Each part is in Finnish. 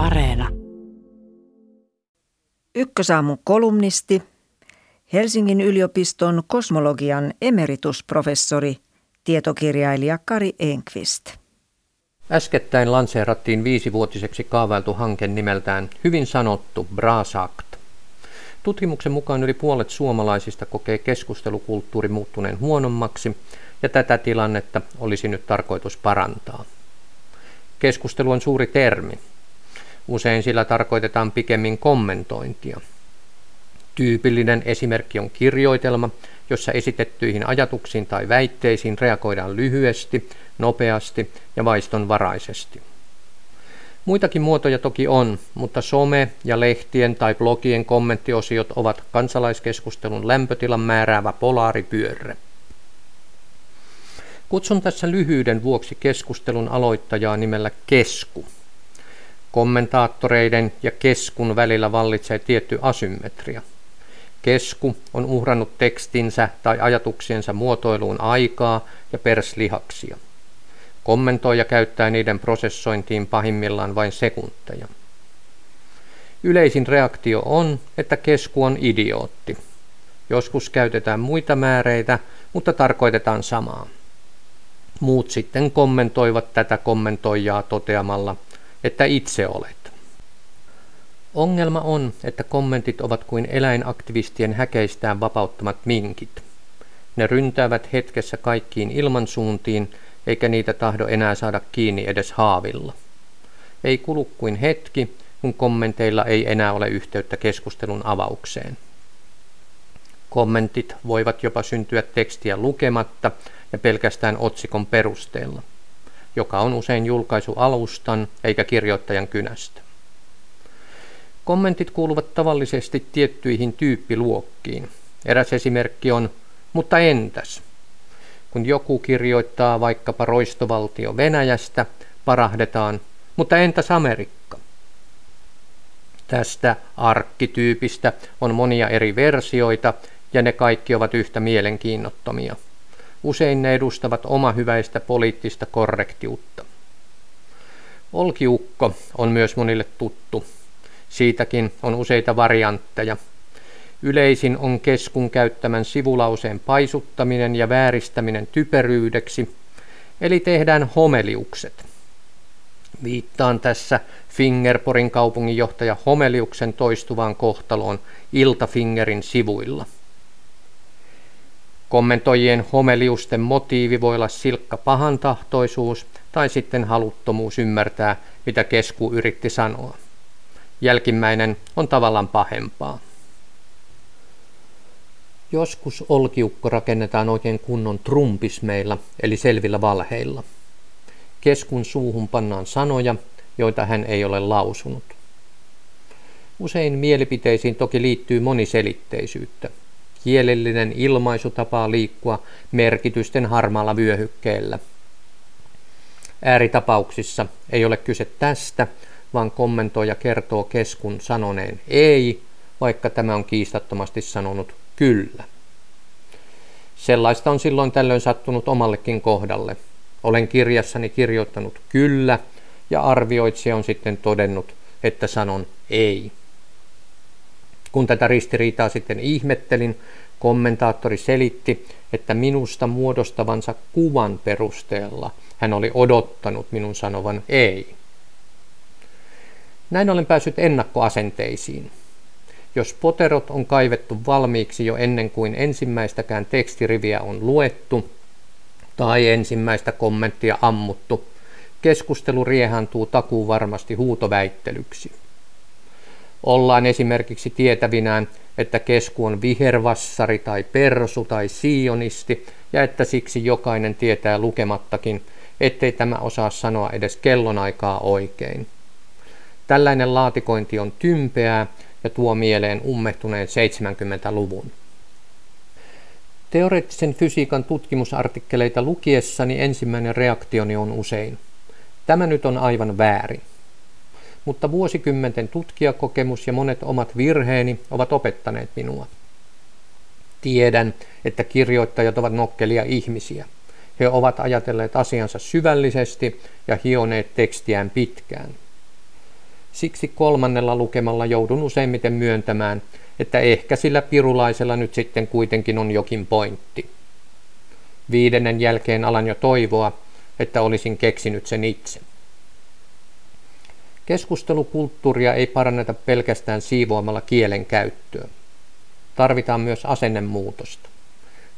Areena. Ykkösaamun kolumnisti, Helsingin yliopiston kosmologian emeritusprofessori, tietokirjailija Kari Enqvist. Äskettäin lanseerattiin viisivuotiseksi kaavailtu hanke nimeltään Hyvin sanottu Brasakt. Tutkimuksen mukaan yli puolet suomalaisista kokee keskustelukulttuuri muuttuneen huonommaksi, ja tätä tilannetta olisi nyt tarkoitus parantaa. Keskustelu on suuri termi. Usein sillä tarkoitetaan pikemmin kommentointia. Tyypillinen esimerkki on kirjoitelma, jossa esitettyihin ajatuksiin tai väitteisiin reagoidaan lyhyesti, nopeasti ja vaistonvaraisesti. Muitakin muotoja toki on, mutta some ja lehtien tai blogien kommenttiosiot ovat kansalaiskeskustelun lämpötilan määräävä polaaripyörre. Kutsun tässä lyhyyden vuoksi keskustelun aloittajaa nimellä Kesku. Kommentaattoreiden ja Keskun välillä vallitsee tietty asymmetria. Kesku on uhrannut tekstinsä tai ajatuksiensa muotoiluun aikaa ja perslihaksia. Kommentoija käyttää niiden prosessointiin pahimmillaan vain sekunteja. Yleisin reaktio on, että kesku on idiootti. Joskus käytetään muita määreitä, mutta tarkoitetaan samaa. Muut sitten kommentoivat tätä kommentoijaa toteamalla, että itse olet. Ongelma on, että kommentit ovat kuin eläinaktivistien häkeistään vapauttamat minkit. Ne ryntäävät hetkessä kaikkiin ilmansuuntiin eikä niitä tahdo enää saada kiinni edes haavilla. Ei kulu kuin hetki, kun kommenteilla ei enää ole yhteyttä keskustelun avaukseen. Kommentit voivat jopa syntyä tekstiä lukematta ja pelkästään otsikon perusteella, joka on usein julkaisu alustan eikä kirjoittajan kynästä. Kommentit kuuluvat tavallisesti tiettyihin tyyppiluokkiin. Eräs esimerkki on, mutta entäs? Kun joku kirjoittaa vaikkapa roistovaltio Venäjästä, parahdetaan, mutta entäs Amerikka? Tästä arkkityypistä on monia eri versioita ja ne kaikki ovat yhtä mielenkiinnottomia. Usein ne edustavat omahyväistä poliittista korrektiutta. Olkiukko on myös monille tuttu. Siitäkin on useita variantteja – Yleisin on keskun käyttämän sivulauseen paisuttaminen ja vääristäminen typeryydeksi, eli tehdään homeliukset. Viittaan tässä Fingerporin kaupunginjohtaja Homeliuksen toistuvaan kohtaloon Iltafingerin sivuilla. Kommentoijien homeliusten motiivi voi olla silkka pahantahtoisuus tai sitten haluttomuus ymmärtää, mitä kesku yritti sanoa. Jälkimmäinen on tavallaan pahempaa. Joskus olkiukko rakennetaan oikein kunnon trumpismeilla, eli selvillä valheilla. Keskun suuhun pannaan sanoja, joita hän ei ole lausunut. Usein mielipiteisiin toki liittyy moniselitteisyyttä. Kielellinen ilmaisu tapaa liikkua merkitysten harmaalla vyöhykkeellä. Ääritapauksissa ei ole kyse tästä, vaan kommentoija kertoo keskun sanoneen ei, vaikka tämä on kiistattomasti sanonut kyllä. Sellaista on silloin tällöin sattunut omallekin kohdalle. Olen kirjassani kirjoittanut kyllä ja arvioitsija on sitten todennut, että sanon ei. Kun tätä ristiriitaa sitten ihmettelin, kommentaattori selitti, että minusta muodostavansa kuvan perusteella hän oli odottanut minun sanovan ei. Näin olen päässyt ennakkoasenteisiin. Jos poterot on kaivettu valmiiksi jo ennen kuin ensimmäistäkään tekstiriviä on luettu tai ensimmäistä kommenttia ammuttu, keskustelu riehantuu takuu varmasti huutoväittelyksi. Ollaan esimerkiksi tietävinään, että kesku on vihervassari tai persu tai sionisti ja että siksi jokainen tietää lukemattakin, ettei tämä osaa sanoa edes kellonaikaa oikein. Tällainen laatikointi on tympeää ja tuo mieleen ummehtuneen 70-luvun. Teoreettisen fysiikan tutkimusartikkeleita lukiessani ensimmäinen reaktioni on usein. Tämä nyt on aivan väärin. Mutta vuosikymmenten tutkijakokemus ja monet omat virheeni ovat opettaneet minua. Tiedän, että kirjoittajat ovat nokkelia ihmisiä. He ovat ajatelleet asiansa syvällisesti ja hioneet tekstiään pitkään. Siksi kolmannella lukemalla joudun useimmiten myöntämään, että ehkä sillä pirulaisella nyt sitten kuitenkin on jokin pointti. Viidennen jälkeen alan jo toivoa, että olisin keksinyt sen itse. Keskustelukulttuuria ei paranneta pelkästään siivoamalla kielen käyttöä. Tarvitaan myös asennemuutosta.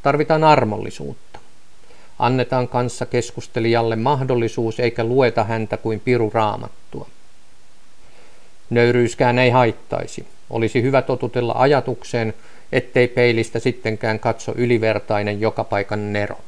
Tarvitaan armollisuutta. Annetaan kanssa keskustelijalle mahdollisuus eikä lueta häntä kuin piru raamattua. Nöyryyskään ei haittaisi. Olisi hyvä totutella ajatukseen, ettei peilistä sittenkään katso ylivertainen joka paikan nero.